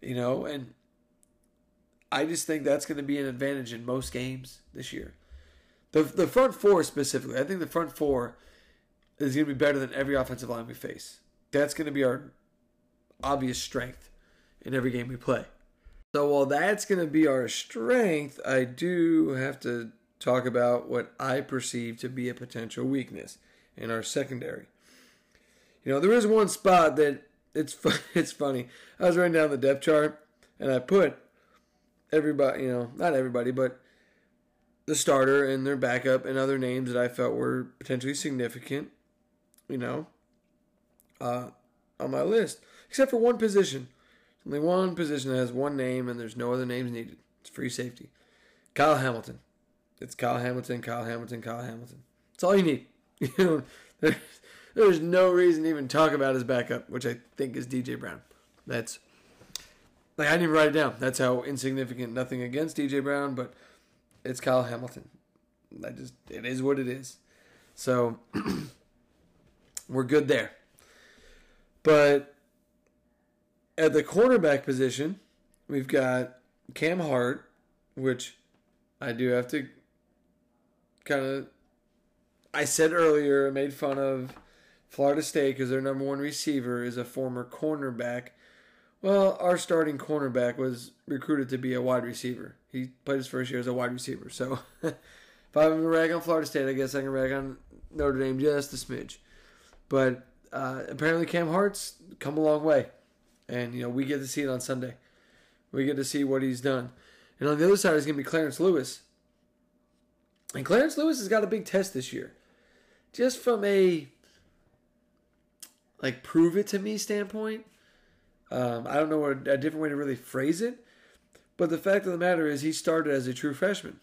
you know. And I just think that's going to be an advantage in most games this year. The the front four specifically, I think the front four is going to be better than every offensive line we face. That's going to be our obvious strength in every game we play. So while that's going to be our strength, I do have to talk about what I perceive to be a potential weakness in our secondary. You know, there is one spot that it's it's funny. I was writing down the depth chart and I put everybody, you know, not everybody, but the starter and their backup and other names that I felt were potentially significant, you know, uh, on my list, except for one position. Only one position that has one name and there's no other names needed. It's free safety. Kyle Hamilton. It's Kyle Hamilton, Kyle Hamilton, Kyle Hamilton. That's all you need. You know, there's, there's no reason to even talk about his backup, which I think is DJ Brown. That's like I didn't even write it down. That's how insignificant. Nothing against DJ Brown, but it's Kyle Hamilton. I just it is what it is. So we're good there. But at the cornerback position, we've got Cam Hart, which I do have to kind of. I said earlier, I made fun of Florida State because their number one receiver is a former cornerback. Well, our starting cornerback was recruited to be a wide receiver. He played his first year as a wide receiver. So if I'm going to rag on Florida State, I guess I can rag on Notre Dame just a smidge. But uh, apparently, Cam Hart's come a long way. And, you know, we get to see it on Sunday. We get to see what he's done. And on the other side is going to be Clarence Lewis. And Clarence Lewis has got a big test this year. Just from a, like, prove it to me standpoint. Um, I don't know a, a different way to really phrase it. But the fact of the matter is, he started as a true freshman.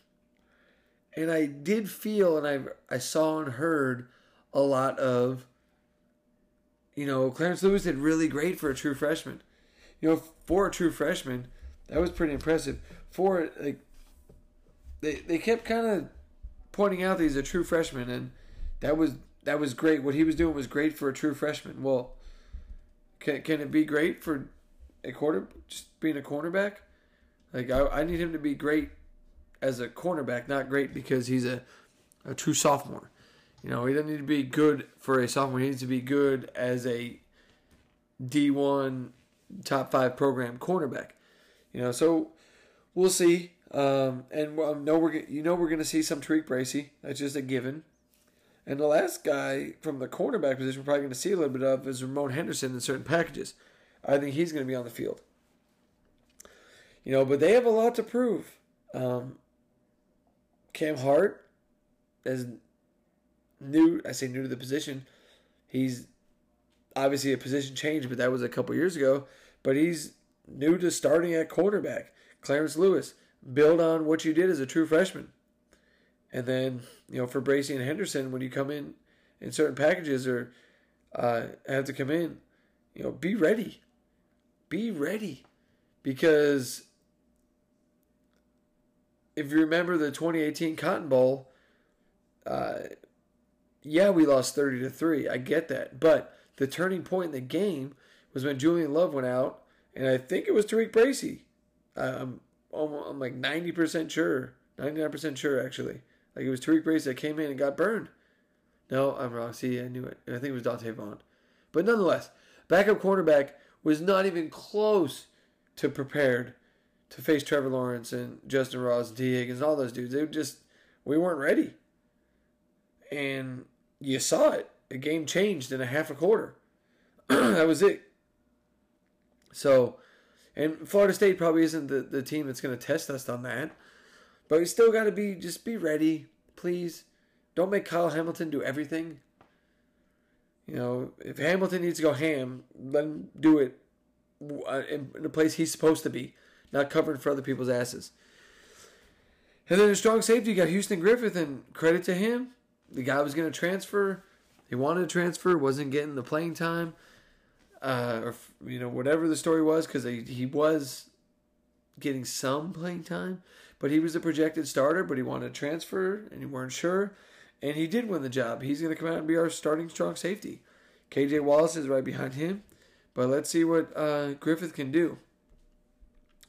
And I did feel, and I, I saw and heard a lot of you know, Clarence Lewis did really great for a true freshman. You know, for a true freshman, that was pretty impressive. For like, they they kept kind of pointing out that he's a true freshman, and that was that was great. What he was doing was great for a true freshman. Well, can can it be great for a quarter just being a cornerback? Like I, I need him to be great as a cornerback, not great because he's a a true sophomore. You know, he doesn't need to be good for a sophomore. He needs to be good as a D1 top five program cornerback. You know, so we'll see. Um, and I know we're you know we're going to see some Tariq Bracy. That's just a given. And the last guy from the cornerback position we're probably going to see a little bit of is Ramon Henderson in certain packages. I think he's going to be on the field. You know, but they have a lot to prove. Um, Cam Hart is new. I say new to the position. He's obviously a position change, but that was a couple years ago. But he's new to starting at quarterback. Clarence Lewis, build on what you did as a true freshman. And then, you know, for Bracy and Henderson, when you come in in certain packages or uh, have to come in, you know, be ready. Be ready. Because if you remember the 2018 Cotton Bowl, uh, yeah, we lost 30 to 3. I get that. But the turning point in the game was when Julian Love went out, and I think it was Tariq Bracy. I'm, I'm like 90% sure, 99% sure actually. Like it was Tariq Bracy that came in and got burned. No, I'm wrong. See, I knew it. I think it was Donte Vaughn. But nonetheless, backup cornerback was not even close to prepared to face Trevor Lawrence and Justyn Ross, Tee Higgins, all those dudes. They just we weren't ready. And you saw it. The game changed in a half a quarter. that was it. So, and Florida State probably isn't the, the team that's going to test us on that. But we still got to be, just be ready, please. Don't make Kyle Hamilton do everything. You know, if Hamilton needs to go ham, let him do it uh, in, the place he's supposed to be, not covering for other people's asses. And then in strong safety, you got Houston Griffith, and credit to him the guy was going to transfer. He wanted to transfer, wasn't getting the playing time, uh, or you know whatever the story was, because he was getting some playing time, but he was a projected starter. But he wanted to transfer, and he weren't sure, and he did win the job. He's going to come out and be our starting strong safety. KJ Wallace is right behind him, but let's see what uh, Griffith can do.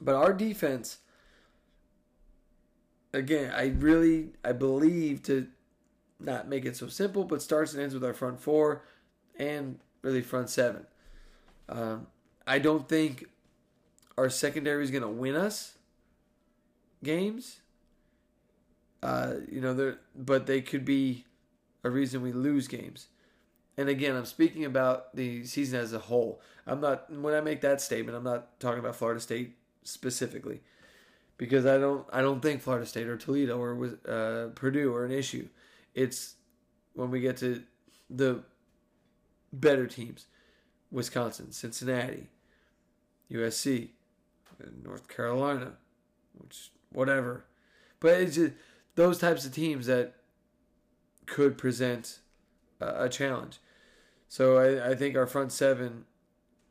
But our defense, again, I really I believe to not make it so simple, but starts and ends with our front four and really front seven. Um, I don't think our secondary is going to win us games. Uh, you know, but they could be a reason we lose games. And again, I'm speaking about the season as a whole. I'm not when I make that statement, I'm not talking about Florida State specifically because I don't I don't think Florida State or Toledo or uh, Purdue are an issue. It's when we get to the better teams, Wisconsin, Cincinnati, USC, North Carolina, which whatever. But it's just those types of teams that could present a, a challenge. So I, I think our front seven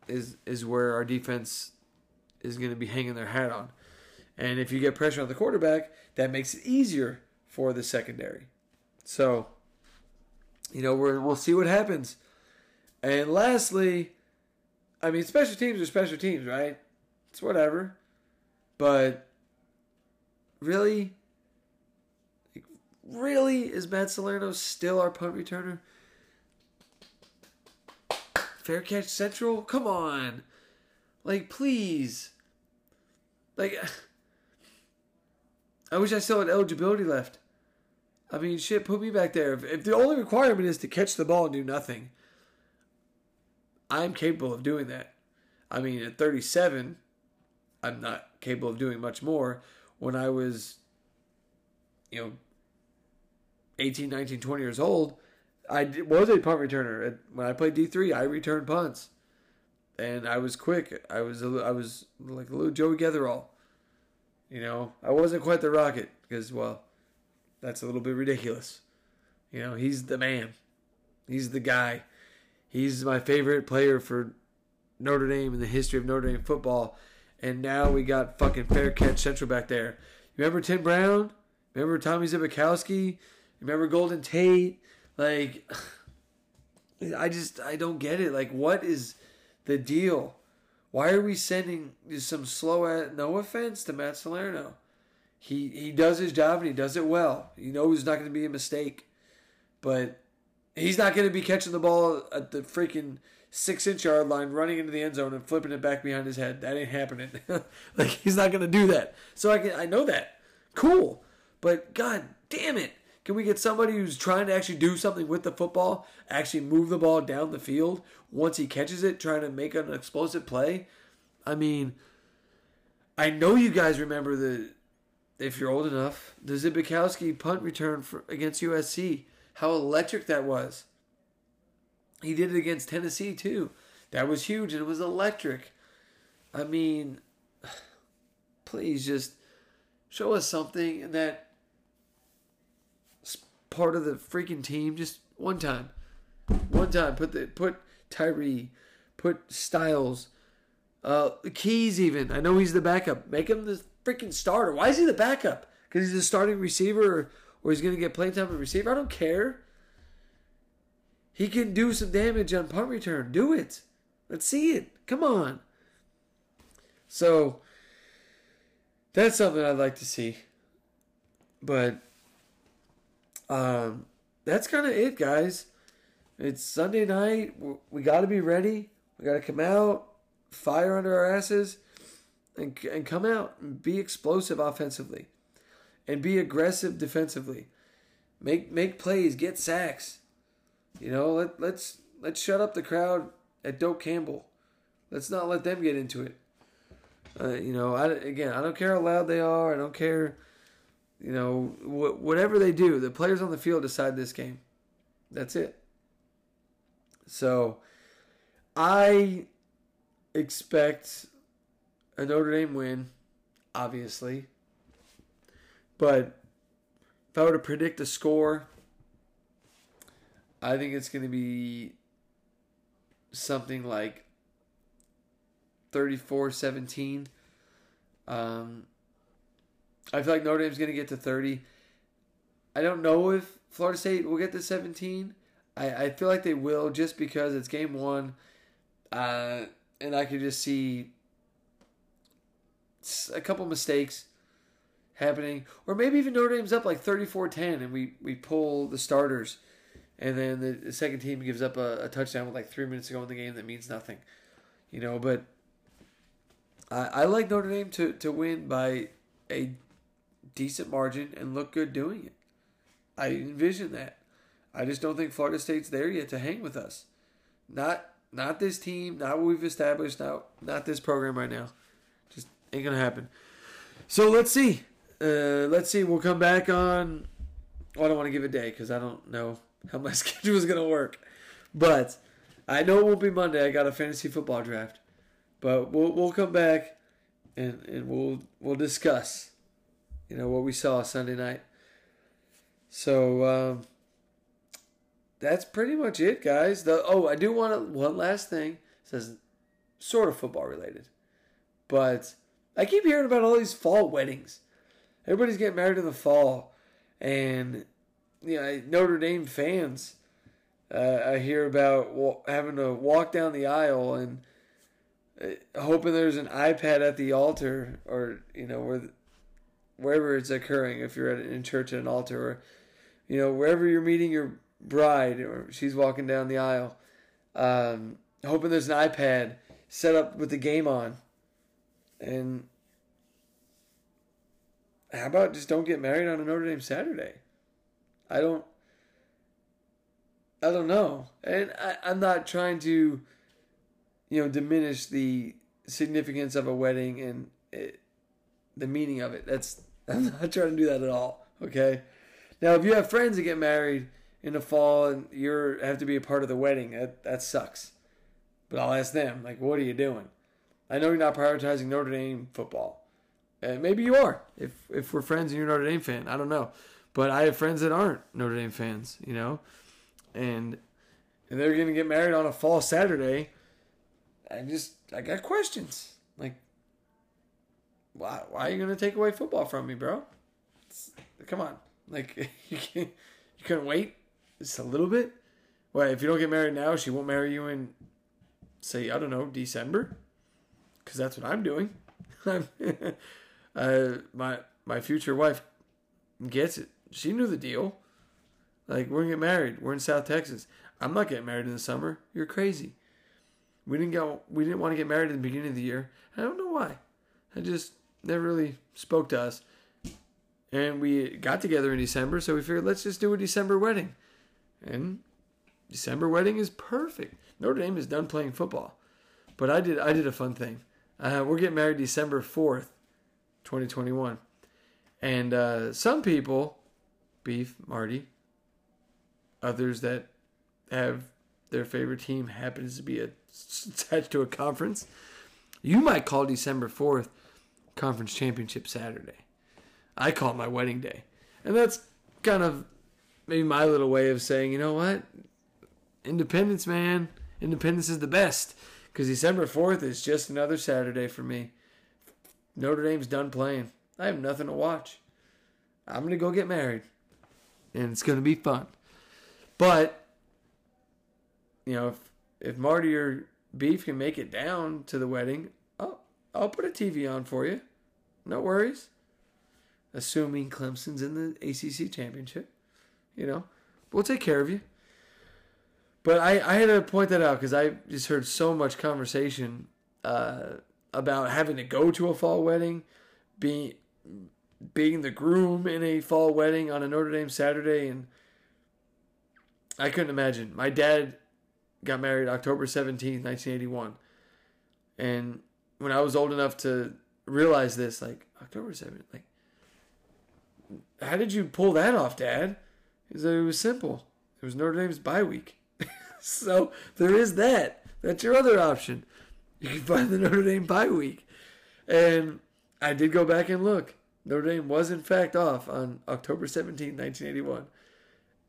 is is where our defense is going to be hanging their hat on. And if you get pressure on the quarterback, that makes it easier for the secondary. So, you know, we we'll see what happens. And lastly, I mean, special teams are special teams, right? It's whatever. But really, really, is Matt Salerno still our punt returner? Fair catch central? Come on. Like, please. Like, I wish I still had eligibility left. I mean, shit, put me back there. If, if the only requirement is to catch the ball and do nothing, I'm capable of doing that. I mean, at 37, I'm not capable of doing much more. When I was, you know, 18, 19, 20 years old, I was a punt returner. When I played D3, I returned punts. And I was quick. I was I was like a little Joey Getherall. You know, I wasn't quite the Rocket because, well, that's a little bit ridiculous. You know, he's the man. He's the guy. He's my favorite player for Notre Dame in the history of Notre Dame football. And now we got fucking fair catch central back there. Remember Tim Brown? Remember Tommy Zbikowski? Remember Golden Tate? Like, I just I don't get it. Like, what is the deal? Why are we sending some slow? At, no offense to Matt Salerno, he he does his job and he does it well. You know he's not going to be a mistake, but he's not going to be catching the ball at the freaking six inch yard line, running into the end zone and flipping it back behind his head. That ain't happening. like he's not to do that. So I can I know that. Cool, but god damn it. Can we get somebody who's trying to actually do something with the football, actually move the ball down the field once he catches it, trying to make an explosive play? I mean, I know you guys remember the, if you're old enough, the Zbikowski punt return for, against USC. How electric that was. He did it against Tennessee too. That was huge and it was electric. I mean, please just show us something that part of the freaking team just one time. One time. Put the put Tyree, put Styles, uh Keys even. I know he's the backup. Make him the freaking starter. Why is he the backup? Because he's a starting receiver or, or he's gonna get playtime at receiver? I don't care. He can do some damage on punt return. Do it. Let's see it. Come on. So that's something I'd like to see. But um, that's kind of it, guys. It's Sunday night. We got to be ready. We got to come out, fire under our asses, and, and come out and be explosive offensively and be aggressive defensively. Make make plays, get sacks. You know, let let's let's shut up the crowd at Doak Campbell. Let's not let them get into it. Uh, you know, I, again, I don't care how loud they are. I don't care you know, wh- whatever they do, the players on the field decide this game. That's it. So, I expect a Notre Dame win, obviously. But if I were to predict a score, I think it's going to be something like 34 17. Um, I feel like Notre Dame's going to get to 30. I don't know if Florida State will get to 17. I, I feel like they will just because it's game one. Uh, and I could just see a couple mistakes. happening, or maybe even Notre Dame's up like 34-10 and we we pull the starters, and then the, second team gives up a, a touchdown with like three minutes to go in the game that means nothing, you know. But I, I like Notre Dame to to win by a decent margin and look good doing it. I envision that. I just don't think Florida State's there yet to hang with us. Not not this team, not what we've established, not not this program right now. Just ain't gonna happen. So let's see. Uh, let's see. We'll come back on. Well, I don't want to give a day because I don't know how my schedule is gonna work. But I know it won't be Monday. I got a fantasy football draft. But we'll we'll come back and and we'll we'll discuss. You know what we saw Sunday night. So um, that's pretty much it, guys. The oh, I do want to, one last thing. It says sort of football related, but I keep hearing about all these fall weddings. Everybody's getting married in the fall, and you know Notre Dame fans. Uh, I hear about having to walk down the aisle and uh, hoping there's an iPad at the altar, or you know where wherever it's occurring. If you're at in church at an altar, or you know wherever you're meeting your bride, or she's walking down the aisle, um, hoping there's an iPad set up with the game on, and how about just don't get married on a Notre Dame Saturday? I don't. I don't know, and I, I'm not trying to, you know, diminish the significance of a wedding and it, the meaning of it. That's I'm not trying to do that at all. Okay. Now, if you have friends that get married in the fall and you're have to be a part of the wedding, that that sucks. But I'll ask them, like, what are you doing? I know you're not prioritizing Notre Dame football. And maybe you are. If if we're friends and you're a Notre Dame fan, I don't know. But I have friends that aren't Notre Dame fans, you know, and and they're gonna get married on a fall Saturday. I just I got questions. Like, why why are you gonna take away football from me, bro? It's, come on, like you can't, you couldn't wait just a little bit. Well, if you don't get married now, she won't marry you in, say, I don't know, December, because that's what I'm doing. uh, my my future wife gets it. She knew the deal. Like we're gonna get married. We're in South Texas. I'm not getting married in the summer. You're crazy. We didn't go. We didn't want to get married at the beginning of the year. I don't know why. I just never really spoke to us. And we got together in December, so we figured let's just do a December wedding. And December wedding is perfect. Notre Dame is done playing football, but I did I did a fun thing. Uh, we're getting married December fourth, twenty twenty one, and uh, some people, beef Marty, others that have their favorite team happens to be attached to a conference. You might call December fourth conference championship Saturday. I call it my wedding day, and that's kind of maybe my little way of saying, you know what, Independence, man, Independence is the best because December fourth is just another Saturday for me. Notre Dame's done playing. I have nothing to watch. I'm gonna go get married, and it's gonna be fun. But you know, if if Marty or Beef can make it down to the wedding, I'll I'll put a TV on for you. No worries. Assuming Clemson's in the ACC championship, you know, we'll take care of you. But I, I had to point that out because I just heard so much conversation uh, about having to go to a fall wedding, being being the groom in a fall wedding on a Notre Dame Saturday, and I couldn't imagine. My dad got married October seventeenth, 1981. And when I was old enough to realize this, like, October 7th, like, how did you pull that off, Dad? He said it was simple. It was Notre Dame's bye week. so there is that. That's your other option. You can find the Notre Dame bye week. And I did go back and look. Notre Dame was, in fact, off on October 17, 1981.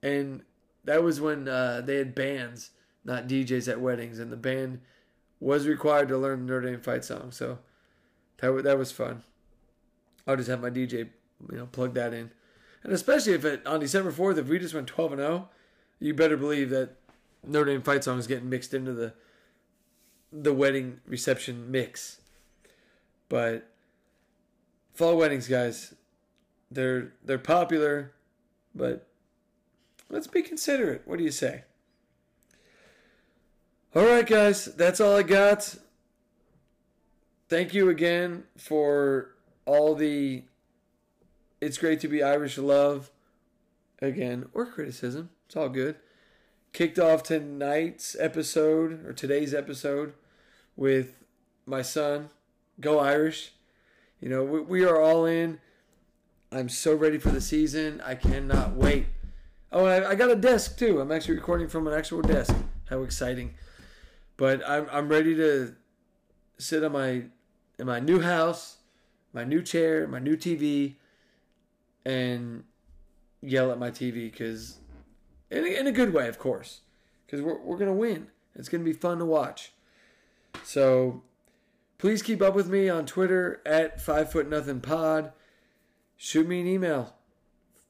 And that was when uh, they had bands, not DJs at weddings. And the band was required to learn the Notre Dame fight song. So that, that was fun. I'll just have my DJ, you know, plug that in. And especially if it, on December 4th, if we just went 12 and 0, you better believe that Notre Dame fight song is getting mixed into the the wedding reception mix. But fall weddings, guys, they're they're popular, but let's be considerate. What do you say? All right, guys, that's all I got. Thank you again for all the it's great to be Irish love again or criticism. It's all good. Kicked off tonight's episode or today's episode with my son, Go Irish. You know, we, we are all in. I'm so ready for the season. I cannot wait. Oh, I, I got a desk too. I'm actually recording from an actual desk. How exciting! But I'm I'm ready to sit on my in my new house, my new chair, my new TV, and yell at my TV because in, a- in a good way, of course, because we're we're gonna win. It's gonna be fun to watch. So please keep up with me on Twitter at five foot nothing pod. Shoot me an email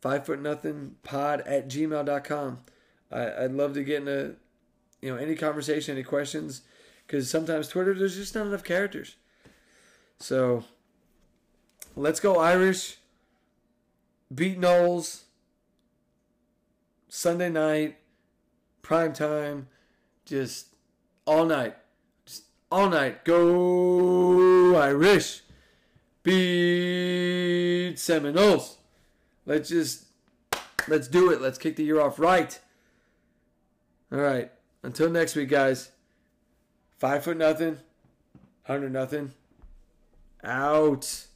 five foot nothing pod at gmail.com. I, I'd love to get into you know any conversation, any questions, because sometimes Twitter there's just not enough characters. So let's go Irish. Beat Noles. Sunday night, prime time, just all night, all night. Go Irish. Beat Seminoles. Let's just let's do it. Let's kick the year off right. All right. Until next week, guys. Five foot nothing. Hundred nothing. Out.